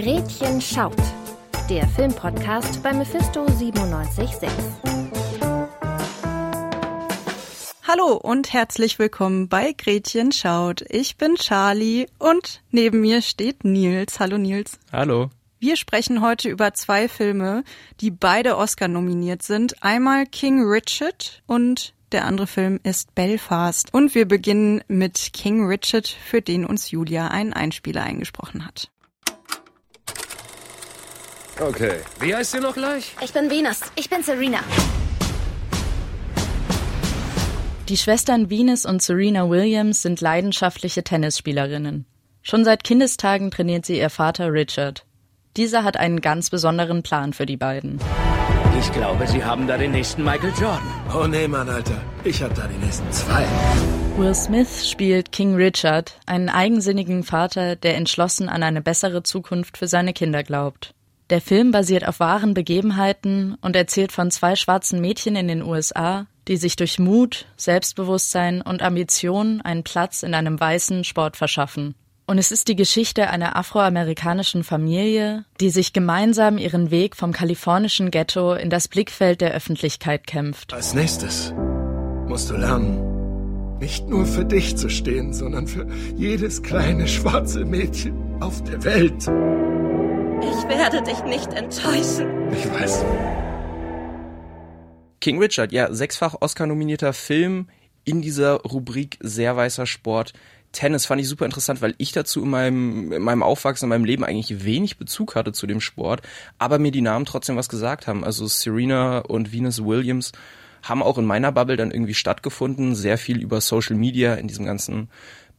Gretchen schaut. Der Filmpodcast bei Mephisto 976. Hallo und herzlich willkommen bei Gretchen schaut. Ich bin Charlie und neben mir steht Nils. Hallo Nils. Hallo. Wir sprechen heute über zwei Filme, die beide Oscar nominiert sind. Einmal King Richard und der andere Film ist Belfast. Und wir beginnen mit King Richard, für den uns Julia einen Einspieler eingesprochen hat. Okay. Wie heißt sie noch gleich? Ich bin Venus. Ich bin Serena. Die Schwestern Venus und Serena Williams sind leidenschaftliche Tennisspielerinnen. Schon seit Kindestagen trainiert sie ihr Vater Richard. Dieser hat einen ganz besonderen Plan für die beiden. Ich glaube, Sie haben da den nächsten Michael Jordan. Oh nee, Mann, Alter. Ich hab da die nächsten zwei. Will Smith spielt King Richard, einen eigensinnigen Vater, der entschlossen an eine bessere Zukunft für seine Kinder glaubt. Der Film basiert auf wahren Begebenheiten und erzählt von zwei schwarzen Mädchen in den USA, die sich durch Mut, Selbstbewusstsein und Ambition einen Platz in einem weißen Sport verschaffen. Und es ist die Geschichte einer afroamerikanischen Familie, die sich gemeinsam ihren Weg vom kalifornischen Ghetto in das Blickfeld der Öffentlichkeit kämpft. Als nächstes musst du lernen, nicht nur für dich zu stehen, sondern für jedes kleine schwarze Mädchen auf der Welt. Ich werde dich nicht enttäuschen. Ich weiß. King Richard, ja, sechsfach Oscar-nominierter Film in dieser Rubrik sehr weißer Sport. Tennis fand ich super interessant, weil ich dazu in meinem, in meinem Aufwachsen, in meinem Leben eigentlich wenig Bezug hatte zu dem Sport, aber mir die Namen trotzdem was gesagt haben. Also Serena und Venus Williams haben auch in meiner Bubble dann irgendwie stattgefunden, sehr viel über Social Media in diesem ganzen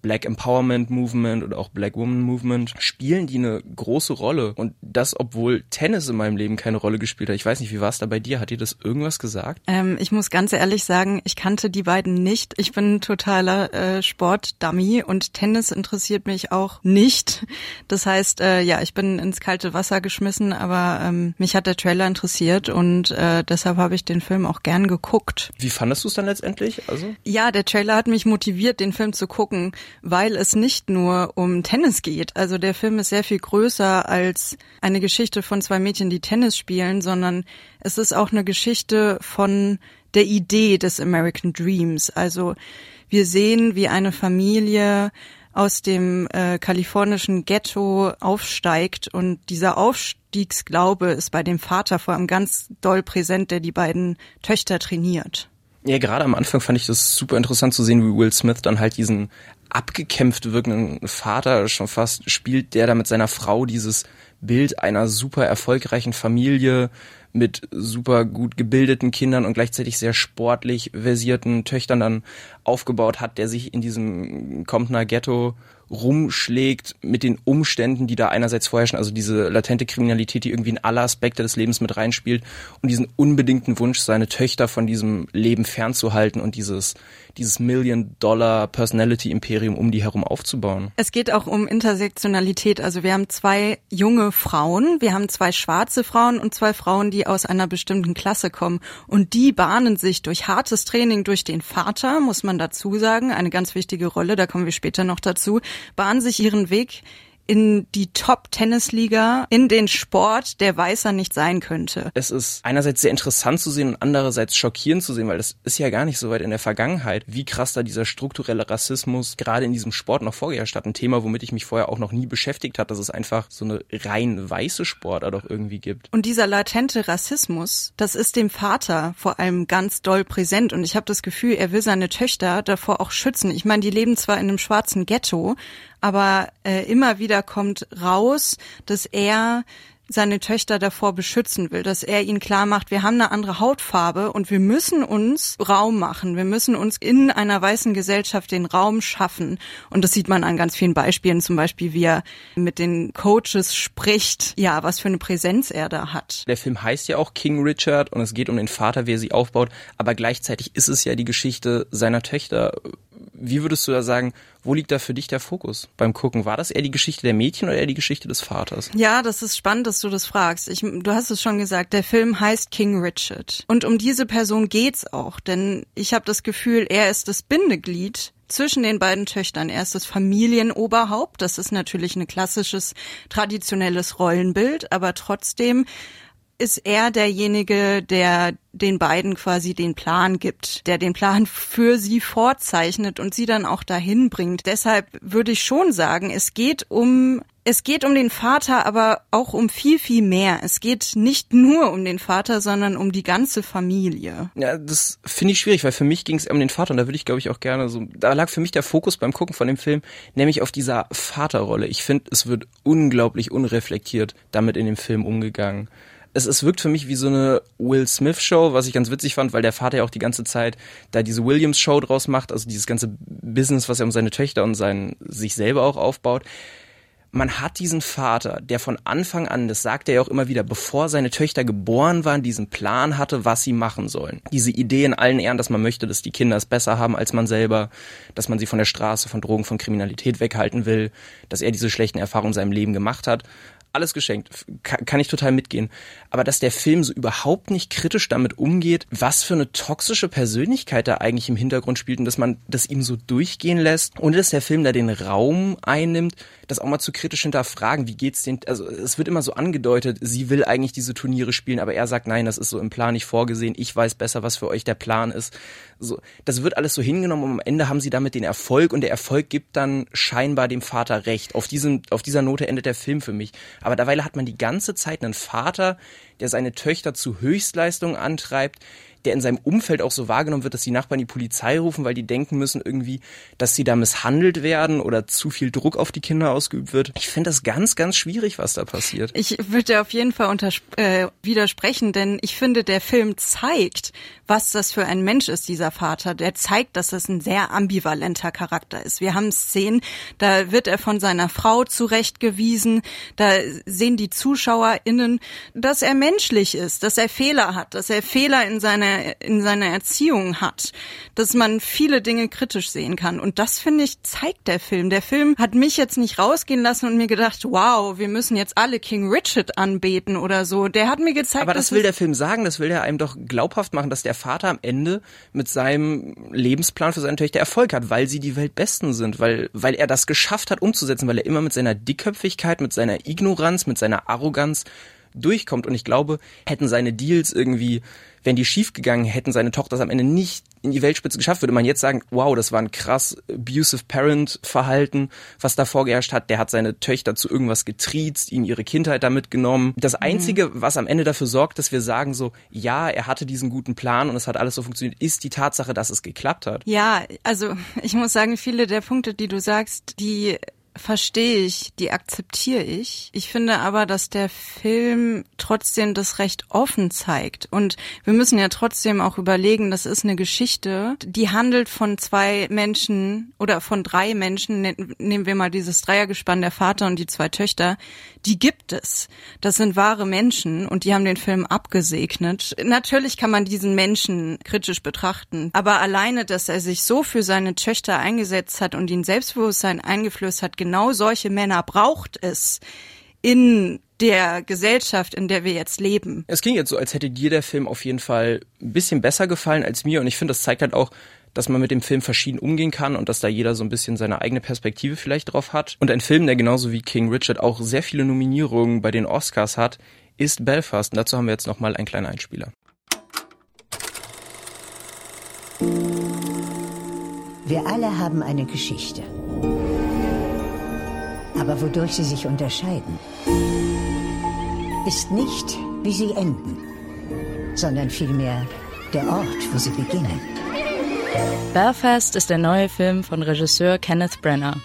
Black Empowerment Movement oder auch Black Woman Movement, spielen die eine große Rolle. Und das, obwohl Tennis in meinem Leben keine Rolle gespielt hat. Ich weiß nicht, wie war es da bei dir? Hat dir das irgendwas gesagt? Ähm, ich muss ganz ehrlich sagen, ich kannte die beiden nicht. Ich bin ein totaler äh, Sportdummy und Tennis interessiert mich auch nicht. Das heißt, äh, ja, ich bin ins kalte Wasser geschmissen, aber ähm, mich hat der Trailer interessiert und äh, deshalb habe ich den Film auch gern geguckt. Wie fandest du es dann letztendlich? Also? Ja, der Trailer hat mich motiviert, den Film zu gucken weil es nicht nur um Tennis geht. Also der Film ist sehr viel größer als eine Geschichte von zwei Mädchen, die Tennis spielen, sondern es ist auch eine Geschichte von der Idee des American Dreams. Also wir sehen, wie eine Familie aus dem äh, kalifornischen Ghetto aufsteigt und dieser Aufstiegsglaube ist bei dem Vater vor allem ganz doll präsent, der die beiden Töchter trainiert. Ja, gerade am Anfang fand ich das super interessant zu sehen, wie Will Smith dann halt diesen abgekämpft wirkenden Vater schon fast spielt, der da mit seiner Frau dieses Bild einer super erfolgreichen Familie mit super gut gebildeten Kindern und gleichzeitig sehr sportlich versierten Töchtern dann aufgebaut hat, der sich in diesem Comptoner Ghetto rumschlägt mit den Umständen, die da einerseits vorherrschen, also diese latente Kriminalität, die irgendwie in alle Aspekte des Lebens mit reinspielt und diesen unbedingten Wunsch, seine Töchter von diesem Leben fernzuhalten und dieses, dieses Million-Dollar-Personality-Imperium um die herum aufzubauen. Es geht auch um Intersektionalität. Also wir haben zwei junge Frauen, wir haben zwei schwarze Frauen und zwei Frauen, die aus einer bestimmten Klasse kommen. Und die bahnen sich durch hartes Training durch den Vater, muss man dazu sagen, eine ganz wichtige Rolle, da kommen wir später noch dazu, bahnen sich ihren Weg in die Top-Tennisliga, in den Sport, der weißer nicht sein könnte. Es ist einerseits sehr interessant zu sehen und andererseits schockierend zu sehen, weil das ist ja gar nicht so weit in der Vergangenheit, wie krass da dieser strukturelle Rassismus gerade in diesem Sport noch vorgeherrscht hat. Ein Thema, womit ich mich vorher auch noch nie beschäftigt hat, dass es einfach so eine rein weiße Sportart auch irgendwie gibt. Und dieser latente Rassismus, das ist dem Vater vor allem ganz doll präsent und ich habe das Gefühl, er will seine Töchter davor auch schützen. Ich meine, die leben zwar in einem schwarzen Ghetto, aber äh, immer wieder kommt raus, dass er seine Töchter davor beschützen will, dass er ihnen klar macht, wir haben eine andere Hautfarbe und wir müssen uns Raum machen. Wir müssen uns in einer weißen Gesellschaft den Raum schaffen. Und das sieht man an ganz vielen Beispielen, zum Beispiel wie er mit den Coaches spricht, ja, was für eine Präsenz er da hat. Der Film heißt ja auch King Richard und es geht um den Vater, wie er sie aufbaut, aber gleichzeitig ist es ja die Geschichte seiner Töchter. Wie würdest du da sagen, wo liegt da für dich der Fokus beim Gucken? War das eher die Geschichte der Mädchen oder eher die Geschichte des Vaters? Ja, das ist spannend, dass du das fragst. Ich, du hast es schon gesagt, der Film heißt King Richard. Und um diese Person geht's auch, denn ich habe das Gefühl, er ist das Bindeglied zwischen den beiden Töchtern. Er ist das Familienoberhaupt. Das ist natürlich ein klassisches, traditionelles Rollenbild, aber trotzdem ist er derjenige, der den beiden quasi den Plan gibt, der den Plan für sie vorzeichnet und sie dann auch dahin bringt. Deshalb würde ich schon sagen, es geht um es geht um den Vater, aber auch um viel, viel mehr. Es geht nicht nur um den Vater, sondern um die ganze Familie. Ja, das finde ich schwierig, weil für mich ging es um den Vater und da würde ich, glaube ich, auch gerne so, da lag für mich der Fokus beim Gucken von dem Film, nämlich auf dieser Vaterrolle. Ich finde, es wird unglaublich unreflektiert damit in dem Film umgegangen es, es wirkt für mich wie so eine Will Smith Show, was ich ganz witzig fand, weil der Vater ja auch die ganze Zeit da diese Williams Show draus macht, also dieses ganze Business, was er um seine Töchter und sein, sich selber auch aufbaut. Man hat diesen Vater, der von Anfang an, das sagt er ja auch immer wieder, bevor seine Töchter geboren waren, diesen Plan hatte, was sie machen sollen. Diese Idee in allen Ehren, dass man möchte, dass die Kinder es besser haben als man selber, dass man sie von der Straße, von Drogen, von Kriminalität weghalten will, dass er diese schlechten Erfahrungen in seinem Leben gemacht hat alles geschenkt. Kann, ich total mitgehen. Aber dass der Film so überhaupt nicht kritisch damit umgeht, was für eine toxische Persönlichkeit da eigentlich im Hintergrund spielt und dass man das ihm so durchgehen lässt und dass der Film da den Raum einnimmt, das auch mal zu kritisch hinterfragen. Wie geht's den, also es wird immer so angedeutet, sie will eigentlich diese Turniere spielen, aber er sagt, nein, das ist so im Plan nicht vorgesehen. Ich weiß besser, was für euch der Plan ist. So, das wird alles so hingenommen und am Ende haben sie damit den Erfolg und der Erfolg gibt dann scheinbar dem Vater recht. Auf diesem, auf dieser Note endet der Film für mich. Aber derweil hat man die ganze Zeit einen Vater, der seine Töchter zu Höchstleistungen antreibt, der in seinem Umfeld auch so wahrgenommen wird, dass die Nachbarn die Polizei rufen, weil die denken müssen irgendwie, dass sie da misshandelt werden oder zu viel Druck auf die Kinder ausgeübt wird. Ich finde das ganz, ganz schwierig, was da passiert. Ich würde auf jeden Fall äh, widersprechen, denn ich finde, der Film zeigt, was das für ein Mensch ist, dieser Vater. Der zeigt, dass das ein sehr ambivalenter Charakter ist. Wir haben Szenen, da wird er von seiner Frau zurechtgewiesen, da sehen die ZuschauerInnen, dass er menschlich ist, dass er Fehler hat, dass er Fehler in seiner seiner, in seiner Erziehung hat, dass man viele Dinge kritisch sehen kann. Und das, finde ich, zeigt der Film. Der Film hat mich jetzt nicht rausgehen lassen und mir gedacht, wow, wir müssen jetzt alle King Richard anbeten oder so. Der hat mir gezeigt, Aber das will der Film sagen, das will er einem doch glaubhaft machen, dass der Vater am Ende mit seinem Lebensplan für seine Töchter Erfolg hat, weil sie die Weltbesten sind, weil, weil er das geschafft hat umzusetzen, weil er immer mit seiner Dickköpfigkeit, mit seiner Ignoranz, mit seiner Arroganz durchkommt. Und ich glaube, hätten seine Deals irgendwie, wären die schiefgegangen, hätten seine Tochter es am Ende nicht in die Weltspitze geschafft, würde man jetzt sagen, wow, das war ein krass abusive Parent Verhalten, was da vorgeherrscht hat. Der hat seine Töchter zu irgendwas getriezt, ihnen ihre Kindheit damit genommen. Das mhm. einzige, was am Ende dafür sorgt, dass wir sagen so, ja, er hatte diesen guten Plan und es hat alles so funktioniert, ist die Tatsache, dass es geklappt hat. Ja, also ich muss sagen, viele der Punkte, die du sagst, die verstehe ich, die akzeptiere ich. Ich finde aber, dass der Film trotzdem das recht offen zeigt. Und wir müssen ja trotzdem auch überlegen, das ist eine Geschichte, die handelt von zwei Menschen oder von drei Menschen, ne, nehmen wir mal dieses Dreiergespann, der Vater und die zwei Töchter, die gibt es. Das sind wahre Menschen und die haben den Film abgesegnet. Natürlich kann man diesen Menschen kritisch betrachten, aber alleine, dass er sich so für seine Töchter eingesetzt hat und ihnen Selbstbewusstsein eingeflößt hat, genau solche Männer braucht es in der Gesellschaft, in der wir jetzt leben. Es klingt jetzt so, als hätte dir der Film auf jeden Fall ein bisschen besser gefallen als mir und ich finde, das zeigt halt auch, dass man mit dem Film verschieden umgehen kann und dass da jeder so ein bisschen seine eigene Perspektive vielleicht drauf hat. Und ein Film, der genauso wie King Richard auch sehr viele Nominierungen bei den Oscars hat, ist Belfast. Und dazu haben wir jetzt nochmal einen kleinen Einspieler. Wir alle haben eine Geschichte. Aber wodurch sie sich unterscheiden, ist nicht, wie sie enden, sondern vielmehr der Ort, wo sie beginnen. Belfast ist der neue Film von Regisseur Kenneth Brenner.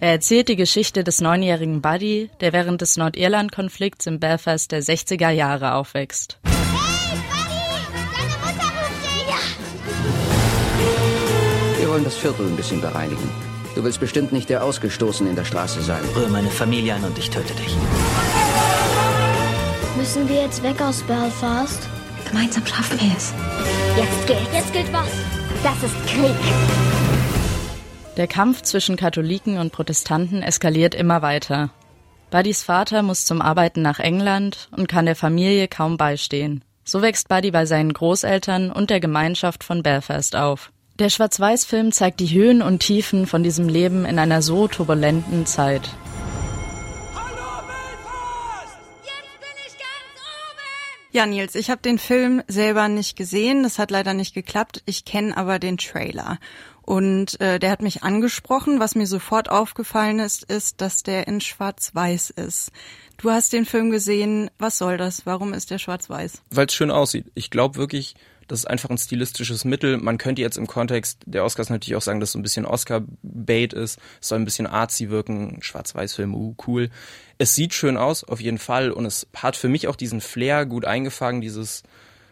Er erzählt die Geschichte des neunjährigen Buddy, der während des Nordirland-Konflikts in Belfast der 60er Jahre aufwächst. Hey, Buddy! Deine Mutter ruft dich! Ja! Wir wollen das Viertel ein bisschen bereinigen. Du willst bestimmt nicht der Ausgestoßen in der Straße sein. Rühre meine Familie an und ich töte dich. Müssen wir jetzt weg aus Belfast? Gemeinsam schaffen wir es. Jetzt gilt. Jetzt gilt was? Das ist Krieg. Der Kampf zwischen Katholiken und Protestanten eskaliert immer weiter. Buddys Vater muss zum Arbeiten nach England und kann der Familie kaum beistehen. So wächst Buddy bei seinen Großeltern und der Gemeinschaft von Belfast auf. Der Schwarz-Weiß-Film zeigt die Höhen und Tiefen von diesem Leben in einer so turbulenten Zeit. Ja, Nils, ich habe den Film selber nicht gesehen. Das hat leider nicht geklappt. Ich kenne aber den Trailer. Und äh, der hat mich angesprochen. Was mir sofort aufgefallen ist, ist, dass der in Schwarz-Weiß ist. Du hast den Film gesehen. Was soll das? Warum ist der Schwarz-Weiß? Weil es schön aussieht. Ich glaube wirklich, das ist einfach ein stilistisches Mittel. Man könnte jetzt im Kontext der Oscars natürlich auch sagen, dass so ein bisschen Oscar-Bait ist. Es soll ein bisschen artsy wirken. Schwarz-Weiß-Film, uh, cool. Es sieht schön aus, auf jeden Fall. Und es hat für mich auch diesen Flair gut eingefangen, dieses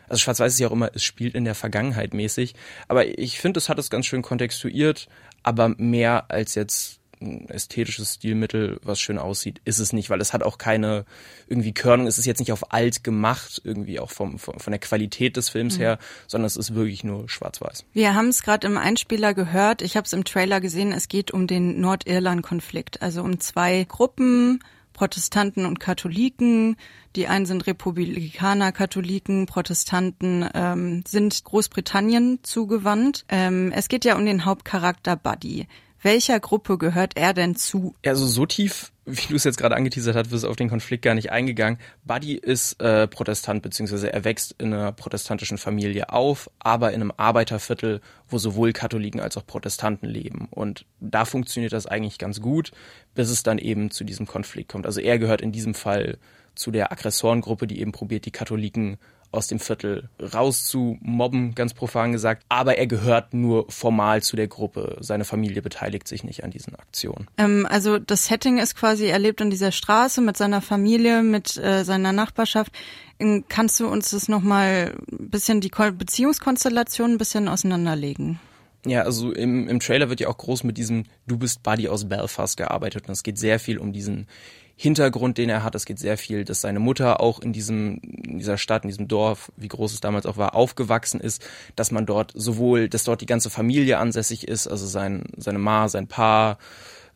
also Schwarz-Weiß ist ja auch immer, es spielt in der Vergangenheit mäßig. Aber ich finde, es hat es ganz schön kontextuiert, aber mehr als jetzt ein ästhetisches Stilmittel, was schön aussieht, ist es nicht, weil es hat auch keine irgendwie Körnung, es ist jetzt nicht auf alt gemacht, irgendwie auch vom, vom von der Qualität des Films mhm. her, sondern es ist wirklich nur schwarz-weiß. Wir haben es gerade im Einspieler gehört, ich habe es im Trailer gesehen, es geht um den Nordirland-Konflikt, also um zwei Gruppen, Protestanten und Katholiken. Die einen sind Republikaner, Katholiken, Protestanten ähm, sind Großbritannien zugewandt. Ähm, es geht ja um den Hauptcharakter Buddy. Welcher Gruppe gehört er denn zu? Also so tief, wie du es jetzt gerade angeteasert hast, du auf den Konflikt gar nicht eingegangen. Buddy ist äh, Protestant, beziehungsweise er wächst in einer protestantischen Familie auf, aber in einem Arbeiterviertel, wo sowohl Katholiken als auch Protestanten leben. Und da funktioniert das eigentlich ganz gut, bis es dann eben zu diesem Konflikt kommt. Also er gehört in diesem Fall zu der Aggressorengruppe, die eben probiert, die Katholiken aus dem Viertel rauszumobben, ganz profan gesagt. Aber er gehört nur formal zu der Gruppe. Seine Familie beteiligt sich nicht an diesen Aktionen. Ähm, also das Setting ist quasi, er lebt in dieser Straße mit seiner Familie, mit äh, seiner Nachbarschaft. Ähm, kannst du uns das nochmal ein bisschen, die Beziehungskonstellation ein bisschen auseinanderlegen? Ja, also im, im Trailer wird ja auch groß mit diesem Du bist Buddy aus Belfast gearbeitet und es geht sehr viel um diesen Hintergrund, den er hat. Es geht sehr viel, dass seine Mutter auch in diesem, in dieser Stadt, in diesem Dorf, wie groß es damals auch war, aufgewachsen ist, dass man dort sowohl, dass dort die ganze Familie ansässig ist, also sein, seine Ma, sein Pa,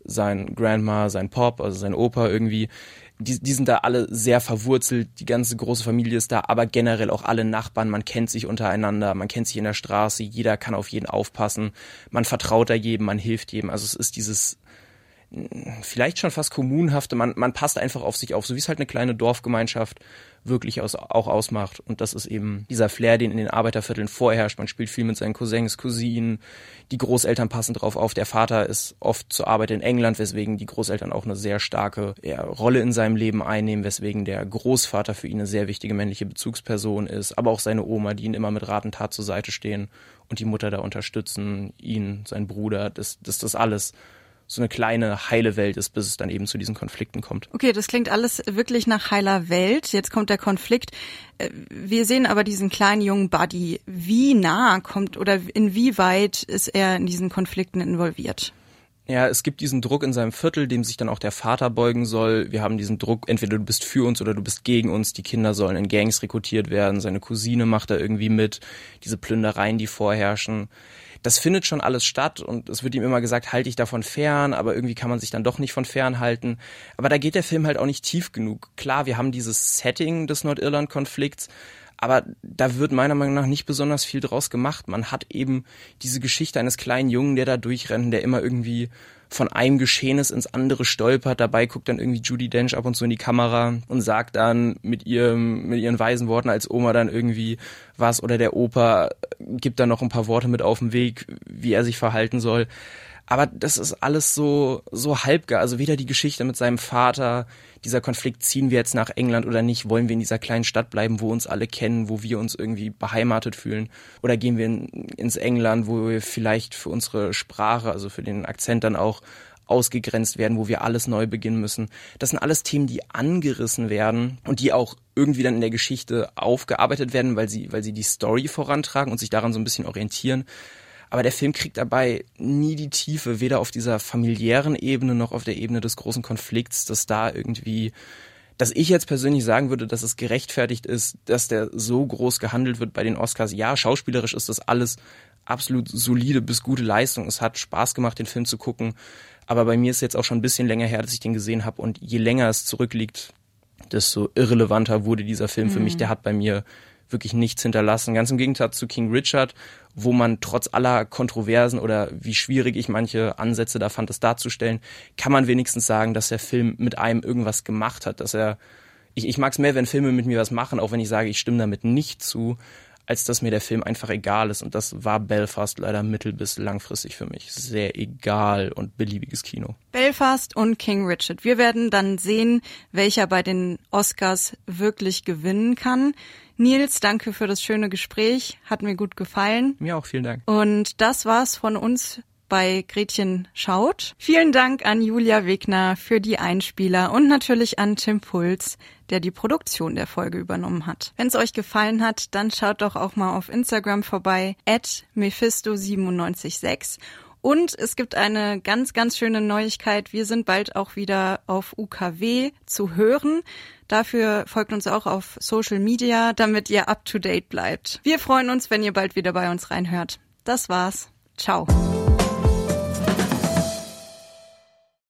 sein Grandma, sein Pop, also sein Opa irgendwie. Die, die sind da alle sehr verwurzelt, die ganze große Familie ist da, aber generell auch alle Nachbarn, man kennt sich untereinander, man kennt sich in der Straße, jeder kann auf jeden aufpassen, man vertraut da jedem, man hilft jedem. Also es ist dieses vielleicht schon fast kommunhafte, man, man passt einfach auf sich auf, so wie es halt eine kleine Dorfgemeinschaft wirklich aus, auch ausmacht. Und das ist eben dieser Flair, den in den Arbeitervierteln vorherrscht. Man spielt viel mit seinen Cousins, Cousinen, die Großeltern passen drauf auf. Der Vater ist oft zur Arbeit in England, weswegen die Großeltern auch eine sehr starke ja, Rolle in seinem Leben einnehmen, weswegen der Großvater für ihn eine sehr wichtige männliche Bezugsperson ist, aber auch seine Oma, die ihn immer mit Rat und Tat zur Seite stehen und die Mutter da unterstützen, ihn, sein Bruder, das, das, das alles so eine kleine heile Welt ist, bis es dann eben zu diesen Konflikten kommt. Okay, das klingt alles wirklich nach heiler Welt. Jetzt kommt der Konflikt. Äh, wir sehen aber diesen kleinen jungen Buddy. Wie nah kommt oder inwieweit ist er in diesen Konflikten involviert? Ja, es gibt diesen Druck in seinem Viertel, dem sich dann auch der Vater beugen soll. Wir haben diesen Druck, entweder du bist für uns oder du bist gegen uns. Die Kinder sollen in Gangs rekrutiert werden. Seine Cousine macht da irgendwie mit. Diese Plündereien, die vorherrschen das findet schon alles statt und es wird ihm immer gesagt, halte dich davon fern, aber irgendwie kann man sich dann doch nicht von fern halten. Aber da geht der Film halt auch nicht tief genug. Klar, wir haben dieses Setting des Nordirland-Konflikts, aber da wird meiner Meinung nach nicht besonders viel draus gemacht. Man hat eben diese Geschichte eines kleinen Jungen, der da durchrennt, der immer irgendwie von einem Geschehnis ins andere stolpert. Dabei guckt dann irgendwie Judy Dench ab und zu in die Kamera und sagt dann mit ihrem, mit ihren weisen Worten als Oma dann irgendwie was oder der Opa gibt dann noch ein paar Worte mit auf den Weg, wie er sich verhalten soll. Aber das ist alles so, so halbgar. Also weder die Geschichte mit seinem Vater, dieser Konflikt, ziehen wir jetzt nach England oder nicht, wollen wir in dieser kleinen Stadt bleiben, wo uns alle kennen, wo wir uns irgendwie beheimatet fühlen, oder gehen wir in, ins England, wo wir vielleicht für unsere Sprache, also für den Akzent dann auch ausgegrenzt werden, wo wir alles neu beginnen müssen. Das sind alles Themen, die angerissen werden und die auch irgendwie dann in der Geschichte aufgearbeitet werden, weil sie, weil sie die Story vorantragen und sich daran so ein bisschen orientieren. Aber der Film kriegt dabei nie die Tiefe, weder auf dieser familiären Ebene noch auf der Ebene des großen Konflikts, dass da irgendwie dass ich jetzt persönlich sagen würde, dass es gerechtfertigt ist, dass der so groß gehandelt wird bei den Oscars. Ja, schauspielerisch ist das alles absolut solide bis gute Leistung. Es hat Spaß gemacht, den Film zu gucken. Aber bei mir ist jetzt auch schon ein bisschen länger her, dass ich den gesehen habe. Und je länger es zurückliegt, desto irrelevanter wurde dieser Film mhm. für mich. Der hat bei mir wirklich nichts hinterlassen. Ganz im Gegenteil zu King Richard, wo man trotz aller Kontroversen oder wie schwierig ich manche Ansätze da fand, es darzustellen, kann man wenigstens sagen, dass der Film mit einem irgendwas gemacht hat, dass er ich, ich mag es mehr, wenn Filme mit mir was machen, auch wenn ich sage, ich stimme damit nicht zu, als dass mir der Film einfach egal ist. Und das war Belfast leider mittel- bis langfristig für mich. Sehr egal und beliebiges Kino. Belfast und King Richard. Wir werden dann sehen, welcher bei den Oscars wirklich gewinnen kann. Nils, danke für das schöne Gespräch. Hat mir gut gefallen. Mir auch, vielen Dank. Und das war's von uns bei Gretchen Schaut. Vielen Dank an Julia Wegner für die Einspieler und natürlich an Tim Puls, der die Produktion der Folge übernommen hat. Wenn es euch gefallen hat, dann schaut doch auch mal auf Instagram vorbei, at Mephisto976. Und es gibt eine ganz, ganz schöne Neuigkeit. Wir sind bald auch wieder auf UKW zu hören. Dafür folgt uns auch auf Social Media, damit ihr up to date bleibt. Wir freuen uns, wenn ihr bald wieder bei uns reinhört. Das war's. Ciao.